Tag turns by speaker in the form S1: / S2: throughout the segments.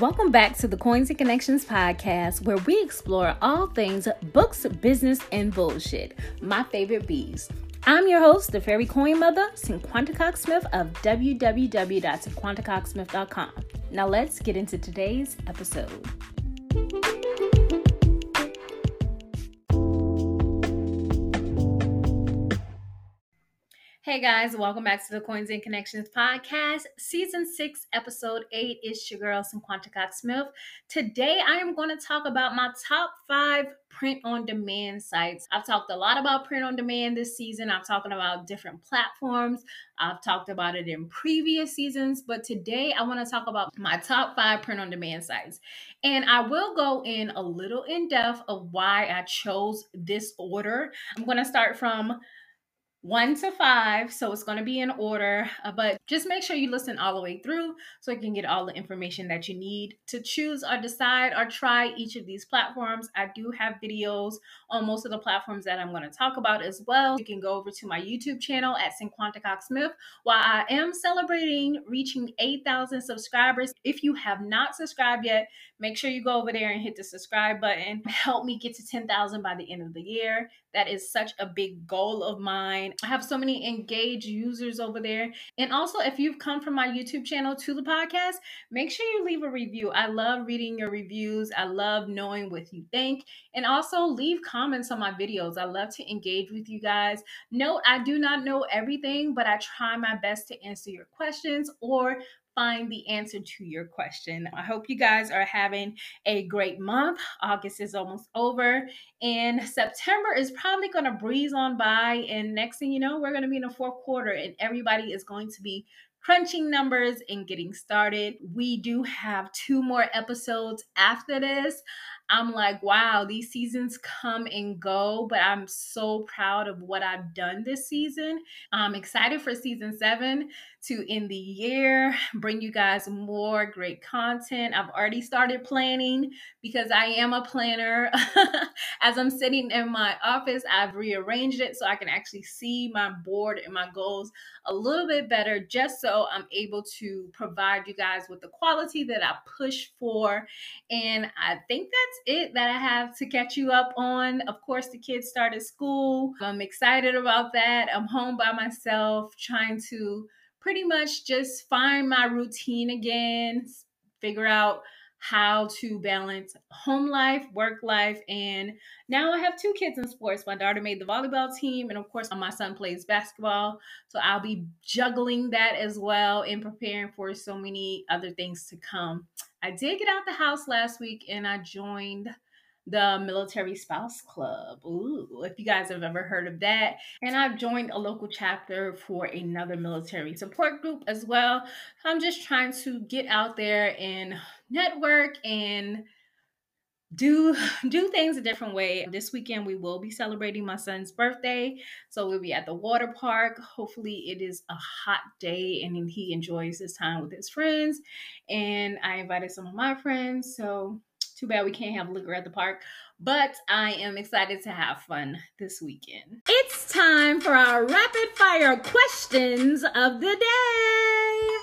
S1: Welcome back to the Coins and Connections podcast, where we explore all things books, business, and bullshit. My favorite bees. I'm your host, the fairy coin mother, Cinquanta Cox Smith of www.cinquantacoxsmith.com. Now let's get into today's episode. Hey guys, welcome back to the Coins and Connections podcast, season six, episode eight. It's your girl, Cinquanta Cox Smith. Today, I am going to talk about my top five print on demand sites. I've talked a lot about print on demand this season. I've talked about different platforms. I've talked about it in previous seasons, but today I want to talk about my top five print on demand sites. And I will go in a little in depth of why I chose this order. I'm going to start from one to five. So it's going to be in order, uh, but just make sure you listen all the way through so you can get all the information that you need to choose or decide or try each of these platforms. I do have videos on most of the platforms that I'm going to talk about as well. You can go over to my YouTube channel at Cinquanta Cox Smith while I am celebrating reaching 8,000 subscribers. If you have not subscribed yet, make sure you go over there and hit the subscribe button. Help me get to 10,000 by the end of the year. That is such a big goal of mine. I have so many engaged users over there. And also, if you've come from my YouTube channel to the podcast, make sure you leave a review. I love reading your reviews. I love knowing what you think. And also, leave comments on my videos. I love to engage with you guys. Note, I do not know everything, but I try my best to answer your questions or find the answer to your question. I hope you guys are having a great month. August is almost over, and September is probably going to breeze on by. And next thing you know, we're going to be in the fourth quarter, and everybody is going to be crunching numbers and getting started. We do have two more episodes after this. I'm like, wow, these seasons come and go, but I'm so proud of what I've done this season. I'm excited for season seven to end the year, bring you guys more great content. I've already started planning because I am a planner. As I'm sitting in my office, I've rearranged it so I can actually see my board and my goals a little bit better, just so I'm able to provide you guys with the quality that I push for. And I think that's it that I have to catch you up on. Of course, the kids started school. I'm excited about that. I'm home by myself, trying to pretty much just find my routine again, figure out how to balance home life, work life, and now I have two kids in sports. My daughter made the volleyball team, and of course, my son plays basketball. So I'll be juggling that as well and preparing for so many other things to come. I did get out the house last week and I joined the Military Spouse Club. Ooh, if you guys have ever heard of that. And I've joined a local chapter for another military support group as well. I'm just trying to get out there and network and do do things a different way. This weekend we will be celebrating my son's birthday, so we'll be at the water park. Hopefully it is a hot day and he enjoys his time with his friends. And I invited some of my friends, so too bad we can't have liquor at the park, but I am excited to have fun this weekend. It's time for our rapid fire questions of the day.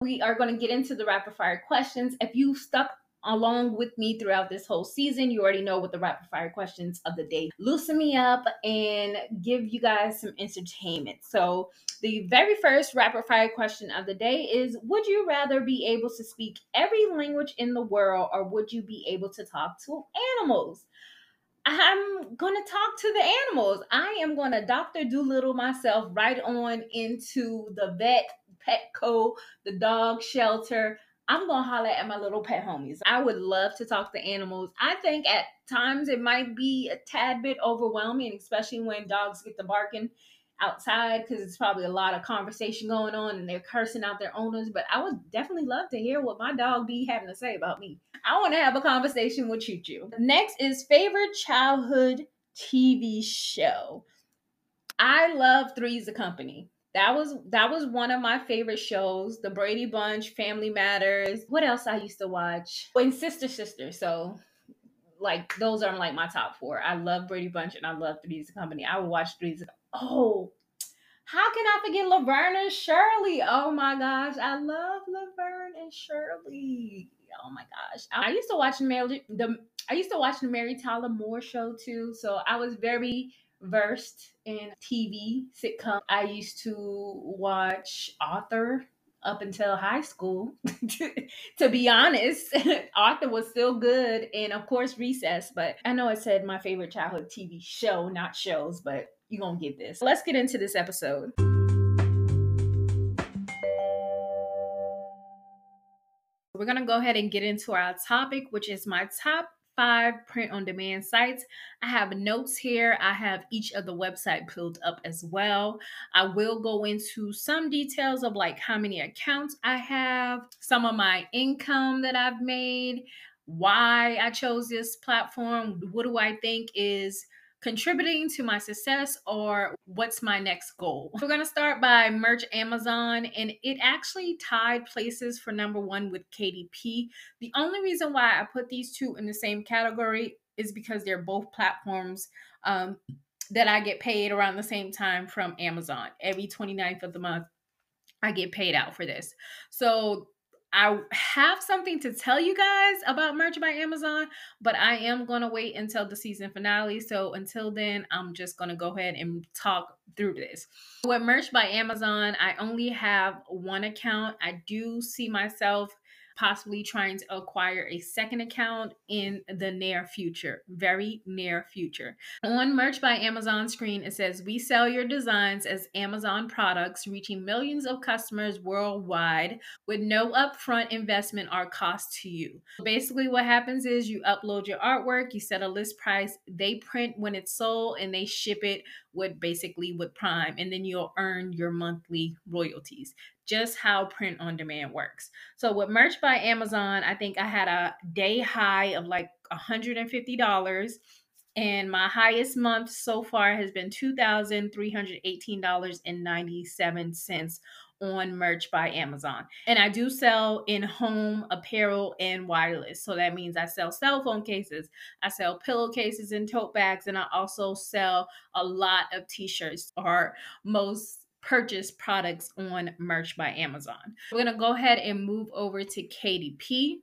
S1: We are going to get into the rapid fire questions. If you stuck along with me throughout this whole season. You already know what the rapid fire questions of the day loosen me up and give you guys some entertainment. So, the very first rapid fire question of the day is Would you rather be able to speak every language in the world or would you be able to talk to animals? I'm to talk to the animals. I am to Dr. Dolittle myself right on into the vet, Petco, the dog shelter I'm gonna holler at my little pet homies. I would love to talk to animals. I think at times it might be a tad bit overwhelming, especially when dogs get to barking outside because it's probably a lot of conversation going on and they're cursing out their owners. But I would definitely love to hear what my dog be having to say about me. I want to have a conversation with you, Chu. Next is favorite childhood TV show. I love Three's a Company that was that was one of my favorite shows the brady bunch family matters. What else i used to watch? And sister sister so like those are like my top four. I love brady bunch and i love three's company. I would watch three's oh How can I forget Laverne and Shirley? Oh my gosh, I love Laverne and Shirley. Oh my gosh, I used to watch Mary the I used to watch the Mary Tyler Moore show too, so I was very versed in TV sitcom. I used to watch Arthur up until high school. to be honest, Arthur was still good, and of course Recess. But I know I said my favorite childhood TV show, not shows, but you're gonna get this. Let's get into this episode. We're gonna go ahead and get into our topic, which is my top five print on demand sites. I have notes here. I have each of the website pulled up as well. I will go into some details of like how many accounts I have, some of my income that I've made, why I chose this platform, what do I think is contributing to my success or what's my next goal. We're going to start by Merch Amazon, and it actually tied places for number one with KDP. The only reason why I put these two in the same category is because they're both platforms um, that I get paid around the same time from Amazon. Every 29th of the month, I get paid out for this. So I have something to tell you guys about Merch by Amazon, but I am going to wait until the season finale. So until then, I'm just going to go ahead and talk through this. With Merch by Amazon, I only have one account. I do see myself possibly trying to acquire a second account in the near future, very near future. On Merch by Amazon screen, it says, We sell your designs as Amazon products, reaching millions of customers worldwide with no upfront investment or cost to you. Basically, what happens is you upload your artwork, you set a list price, they print when it's sold, and they ship it with basically with Prime, and then you'll earn your monthly royalties just how print on demand works. So with Merch by Amazon, I think I had a day high of like $150 and my highest month so far has been $2,318.97 on merch by Amazon. And I do sell in home apparel and wireless. So that means I sell cell phone cases, I sell pillowcases and tote bags, and I also sell a lot of t shirts or most purchase products on Merch by Amazon. We're going to go ahead and move over to KDP.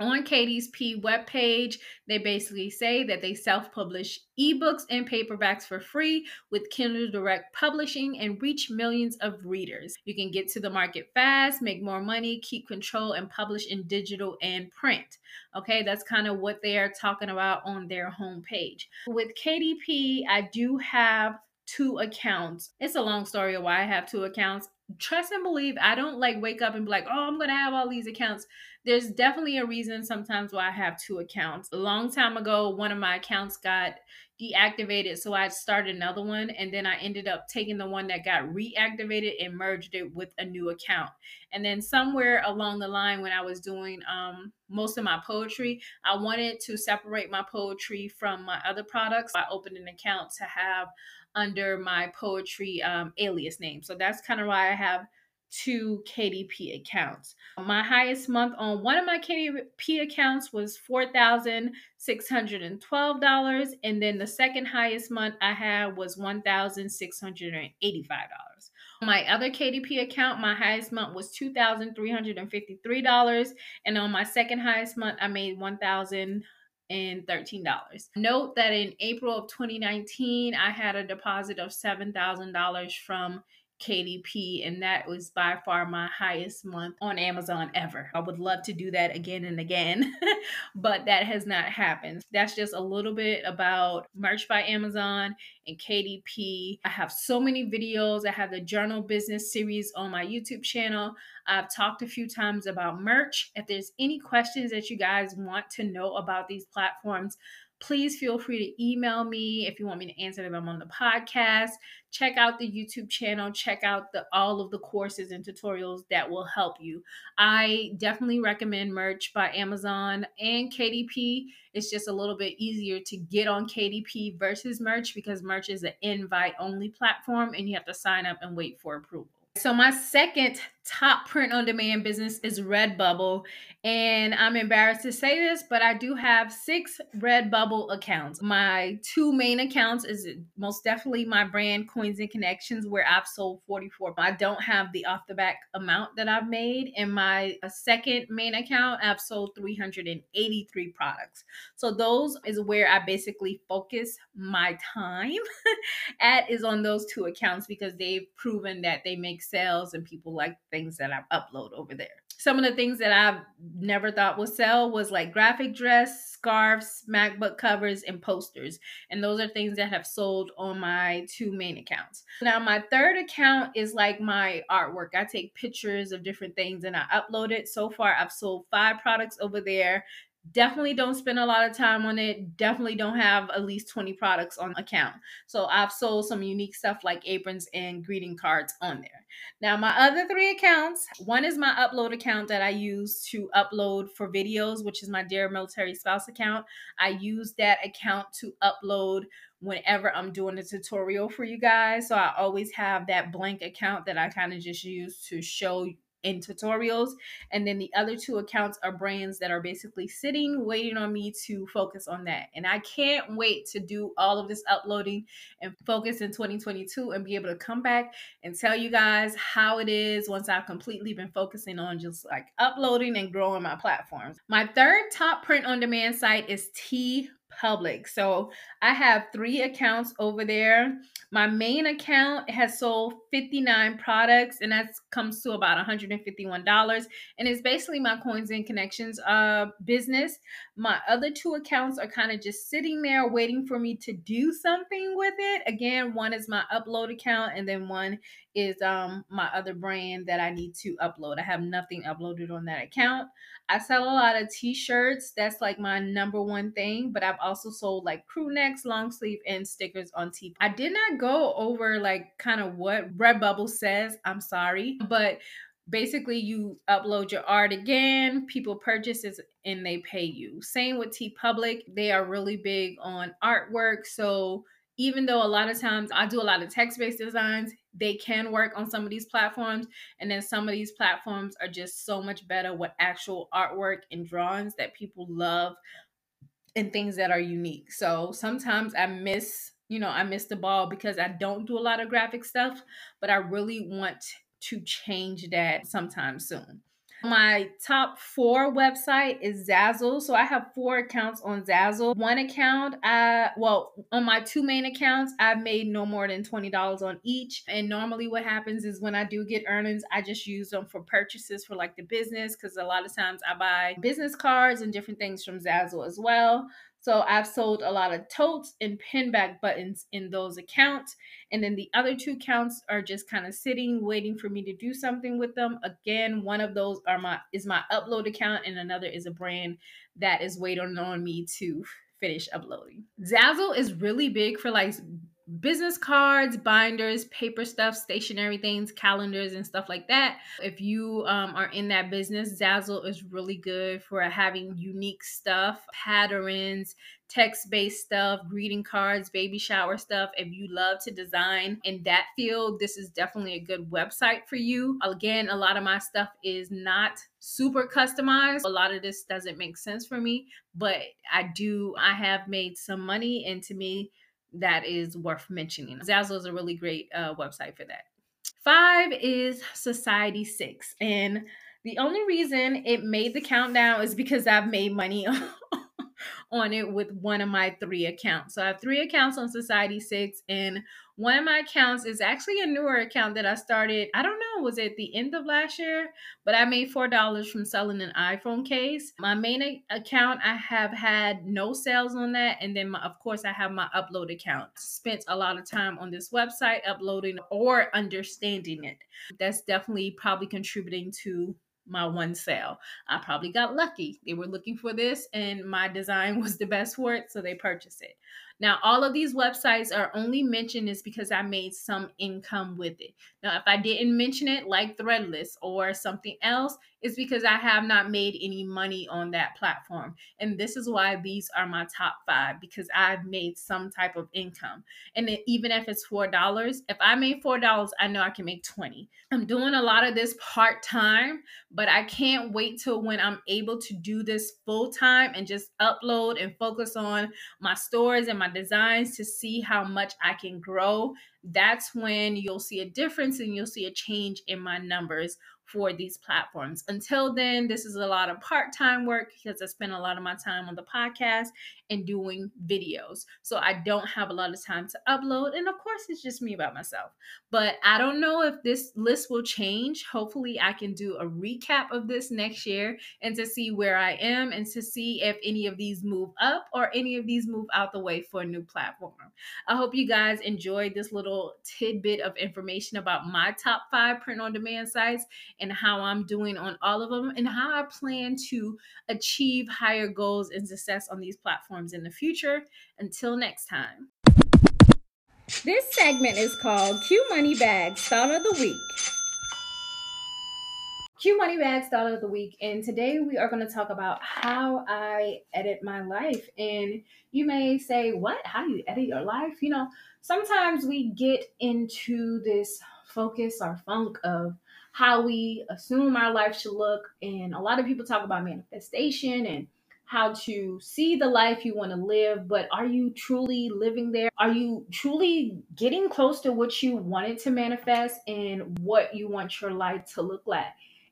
S1: On KDP webpage, they basically say that they self-publish ebooks and paperbacks for free with Kindle Direct Publishing and reach millions of readers. You can get to the market fast, make more money, keep control, and publish in digital and print. Okay, that's kind of what they are talking about on their homepage. With KDP, I do have two accounts. It's a long story of why I have two accounts. Trust and believe, I don't like wake up and be like, oh, I'm to have all these accounts. There's definitely a reason sometimes why I have two accounts. A long time ago, one of my accounts got deactivated, so I started another one, and then I ended up taking the one that got reactivated and merged it with a new account. And then somewhere along the line, when I was doing um, most of my poetry, I wanted to separate my poetry from my other products. I opened an account to have under my poetry um, alias name. So that's kind of why I have two KDP accounts. My highest month on one of my KDP accounts was $4,612. And then the second highest month I had was $1,685. My other KDP account, my highest month was $2,353. And on my second highest month, I made 1000 and $13. Note that in April of 2019, I had a deposit of $7,000 from KDP, and that was by far my highest month on Amazon ever. I would love to do that again and again, but that has not happened. That's just a little bit about Merch by Amazon and KDP. I have so many videos. I have the Journal Business series on my YouTube channel. I've talked a few times about merch. If there's any questions that you guys want to know about these platforms, please feel free to email me if you want me to answer them on the podcast. Check out the YouTube channel, check out the all of the courses and tutorials that will help you. I definitely recommend merch by Amazon and KDP. It's just a little bit easier to get on KDP versus merch because merch is an invite only platform and you have to sign up and wait for approval. So, my second top print on demand business is Redbubble. And I'm embarrassed to say this, but I do have six Redbubble accounts. My two main accounts is most definitely my brand Coins and Connections, where I've sold 44. I don't have the off the back amount that I've made. In my uh, second main account, I've sold 383 products. So those is where I basically focus my time at is on those two accounts because they've proven that they make sales and people like things that I upload over there. Some of the things that I've never thought would sell was like graphic dress, scarves, MacBook covers, and posters. And those are things that have sold on my two main accounts. Now, my third account is like my artwork. I take pictures of different things and I upload it. So far, I've sold five products over there definitely don't spend a lot of time on it. Definitely don't have at least 20 products on account. So i've sold some unique stuff like aprons and greeting cards on there. Now my other three accounts one is my upload account that i use to upload for videos which is my dear military spouse account. I use that account to upload whenever i'm doing a tutorial for you guys. So i always have that blank account that i kind of just use to show in tutorials. And then the other two accounts are brands that are basically sitting, waiting on me to focus on that. And I can't wait to do all of this uploading and focus in 2022 and be able to come back and tell you guys how it is once I've completely been focusing on just like uploading and growing my platforms. My third top print on demand site is T Public. So I have three accounts over there. My main account has sold 59 products, and that comes to about $151. And it's basically my coins and connections uh, business. My other two accounts are kind of just sitting there waiting for me to do something with it. Again, one is my upload account, and then one is um my other brand that I need to upload. I have nothing uploaded on that account. I sell a lot of t-shirts. That's like my number one thing, but I've also sold like crew necks, long sleeve and stickers on T. I did not go over like kind of what Redbubble says. I'm sorry, but basically you upload your art again people purchase it and they pay you same with TeePublic they are really big on artwork so even though a lot of times I do a lot of text based designs, they can work on some of these platforms. And then some of these platforms are just so much better with actual artwork and drawings that people love and things that are unique. So sometimes I miss, you know, I miss the ball because I don't do a lot of graphic stuff, but I really want to change that sometime soon. My top four website is Zazzle. So I have four accounts on Zazzle. One account, I well, on my two main accounts, I've made no more than $20 on each. And normally what happens is when I do get earnings, I just use them for purchases for like the business because a lot of times I buy business cards and different things from Zazzle as well. So I've sold a lot of totes and pinback buttons in those accounts. And then the other two accounts are just kind of sitting, waiting for me to do something with them. Again, one of those are my is my upload account, and another is a brand that is waiting on me to finish uploading. Zazzle is really big for like business cards, binders, paper stuff, stationary things, calendars, and stuff like that. If you um, are in that business, Zazzle is really good for having unique stuff, patterns, text based stuff, greeting cards, baby shower stuff. If you love to design in that field, this is definitely a good website for you. Again, a lot of my stuff is not super customized. A lot of this doesn't make sense for me, but I do, I have made some money, and to me, that is worth mentioning. Zazzle is a really great uh, website for that. Five is Society6. And the only reason it made the countdown is because I've made money on it with one of my three accounts. So I have three accounts on Society 6, and one of my accounts is actually a newer account that I started. I don't know, was it the end of last year? But I made $4 from selling an iPhone case. My main account, I have had no sales on that. And then, my, of course, I have my upload account. Spent a lot of time on this website uploading or understanding it. That's definitely probably contributing to my one sale. I probably got lucky. They were looking for this and my design was the best for it, so they purchased it. Now, all of these websites are only mentioned is because I made some income with it. Now, if I didn't mention it, like Threadless or something else, is because I have not made any money on that platform. And this is why these are my top five because I've made some type of income. And even if it's $4, if I made $4, I know I can make 20. I'm doing a lot of this part time, but I can't wait till when I'm able to do this full time and just upload and focus on my stores and my designs to see how much I can grow. That's when you'll see a difference and you'll see a change in my numbers for these platforms. Until then, this is a lot of part time work because I spend a lot of my time on the podcast and doing videos. So I don't have a lot of time to upload. And of course, it's just me by myself. But I don't know if this list will change. Hopefully, I can do a recap of this next year and to see where I am and to see if any of these move up or any of these move out the way for a new platform. I hope you guys enjoyed this little tidbit of information about my top five print on demand sites and how I'm doing on all of them and how I plan to achieve higher goals and success on these platforms in the future. Until next time. This segment is called Q Money Bag Thought of the Week. Q Money Bags Thought of the Week, and today we are going to talk about how I edit my life. And you may say, What? How do you edit your life? You know, sometimes we get into this focus or funk of how we assume our life should look. And a lot of people talk about manifestation and how to see the life you want to live, but are you truly living there? Are you truly getting close to what you wanted to manifest and what you want your life to look like?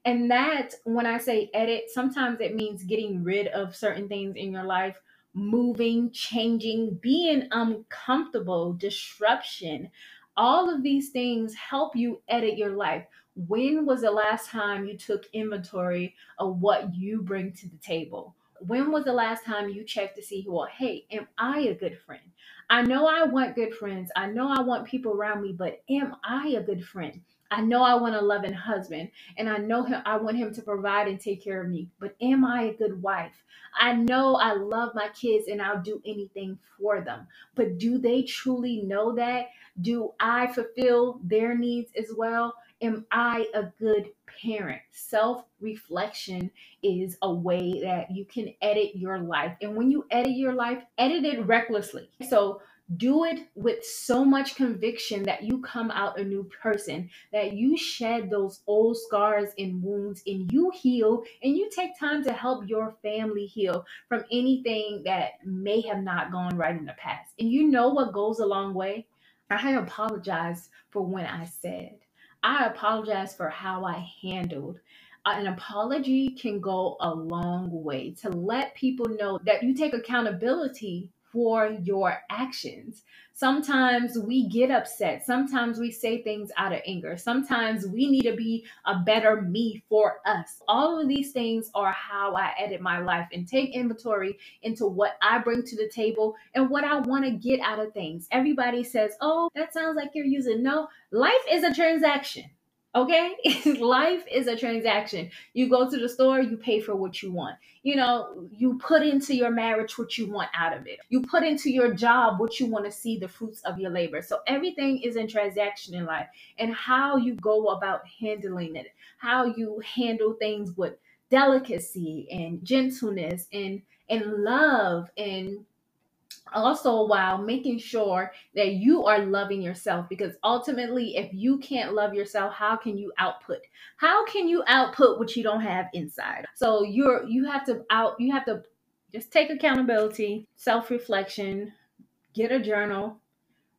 S1: And that, when I say edit, sometimes it means getting rid of certain things in your life, moving, changing, being uncomfortable, disruption. All of these things help you edit your life. When was the last time you took inventory of what you bring to the table? When was the last time you checked to see, well, hey, am I a good friend? I know I want good friends. I know I want people around me, but am I a good friend? I know I want a loving husband and I know him, I want him to provide and take care of me, but am I a good wife? I know I love my kids and I'll do anything for them, but do they truly know that? Do I fulfill their needs as well? Am I a good parent? Self reflection is a way that you can edit your life. And when you edit your life, edit it recklessly. So do it with so much conviction that you come out a new person, that you shed those old scars and wounds and you heal and you take time to help your family heal from anything that may have not gone right in the past. And you know what goes a long way? I apologize for when I said. I apologize for how I handled. Uh, an apology can go a long way to let people know that you take accountability for your actions. Sometimes we get upset. Sometimes we say things out of anger. Sometimes we need to be a better me for us. All of these things are how I edit my life and take inventory into what I bring to the table and what I want to get out of things. Everybody says, Oh, that sounds like you're using. No, life is a transaction. Okay? Life is a transaction. You go to the store, you pay for what you want. You know, you put into your marriage what you want out of it. You put into your job what you want to see the fruits of your labor. So everything is in transaction in life and how you go about handling it, how you handle things with delicacy and gentleness and and love and also while making sure that you are loving yourself because ultimately if you can't love yourself how can you output? How can you output what you don't have inside? So you're you have to out you have to just take accountability self-reflection get a journal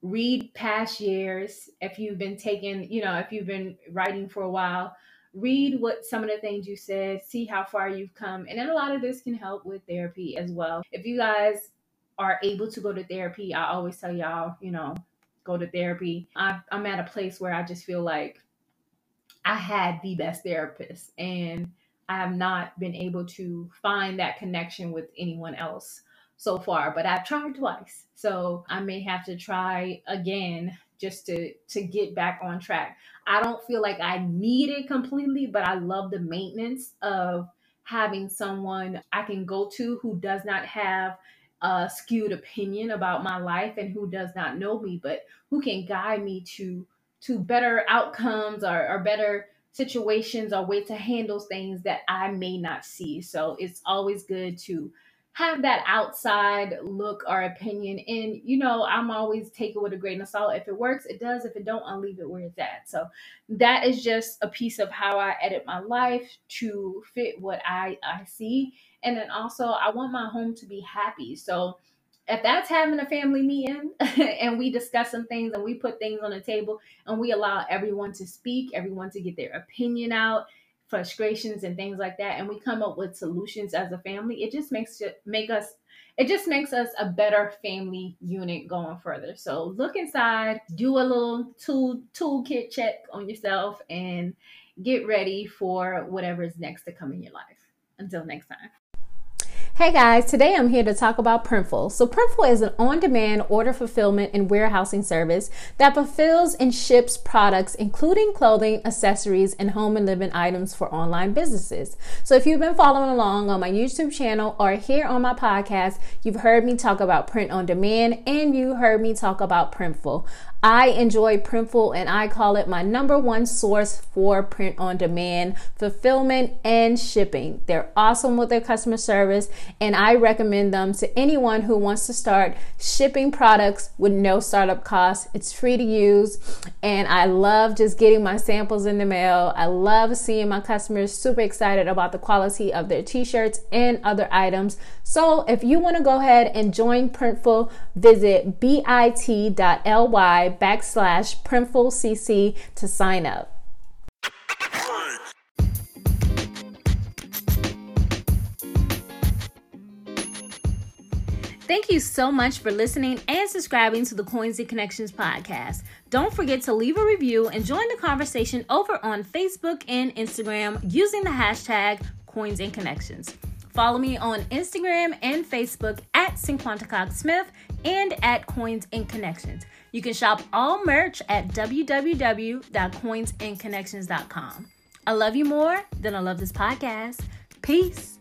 S1: read past years. If you've been taking you know if you've been writing for a while read what some of the things you said see how far you've come. And then a lot of this can help with therapy as well. If you guys are able to go to therapy, I always tell y'all, you know, go to therapy. I, I'm at a place where I just feel like I had the best therapist and I have not been able to find that connection with anyone else so far, but I've tried twice. So I may have to try again just to to get back on track. I don't feel like I need it completely, but I love the maintenance of having someone I can go to who does not have a skewed opinion about my life and who does not know me, but who can guide me to to better outcomes or, or better situations or way to handle things that I may not see. So it's always good to have that outside look or opinion. And you know i'm always take it with a grain of salt. If it works it does. If it don't i'll leave it where it's at. So that is just a piece of how i edit my life to fit what i i see and then also i want my home to be happy. So if that's having a family meeting and we discuss some things and we put things on the table and we allow everyone to speak everyone to get their opinion out frustrations and things like that and we come up with solutions as a family it just makes it make us it just makes us a better family unit going further. So look inside do a little tool toolkit check on yourself and get ready for whatever is next to come in your life. Until next time
S2: Hey guys, today I'm here to talk about Printful. So, Printful is an on demand order fulfillment and warehousing service that fulfills and ships products, including clothing, accessories, and home and living items for online businesses. So, if you've been following along on my YouTube channel or here on my podcast, you've heard me talk about print on demand and you heard me talk about Printful. I enjoy Printful and I call it my number one source for print on demand fulfillment and shipping. They're awesome with their customer service and I recommend them to anyone who wants to start shipping products with no startup costs. It's free to use and I love just getting my samples in the mail. I love seeing my customers super excited about the quality of their t-shirts and other items. So if you want to go ahead and join Printful, visit bit.ly backslash PrintfulCC to sign up.
S1: Thank you so much for listening and subscribing to the Coins and Connections podcast. Don't forget to leave a review and join the conversation over on Facebook and Instagram using the hashtag Coins and Connections. Follow me on Instagram and Facebook at Cinquanta Smith and at Coins and Connections. You can shop all merch at www.coinsandconnections.com. I love you more than I love this podcast. Peace.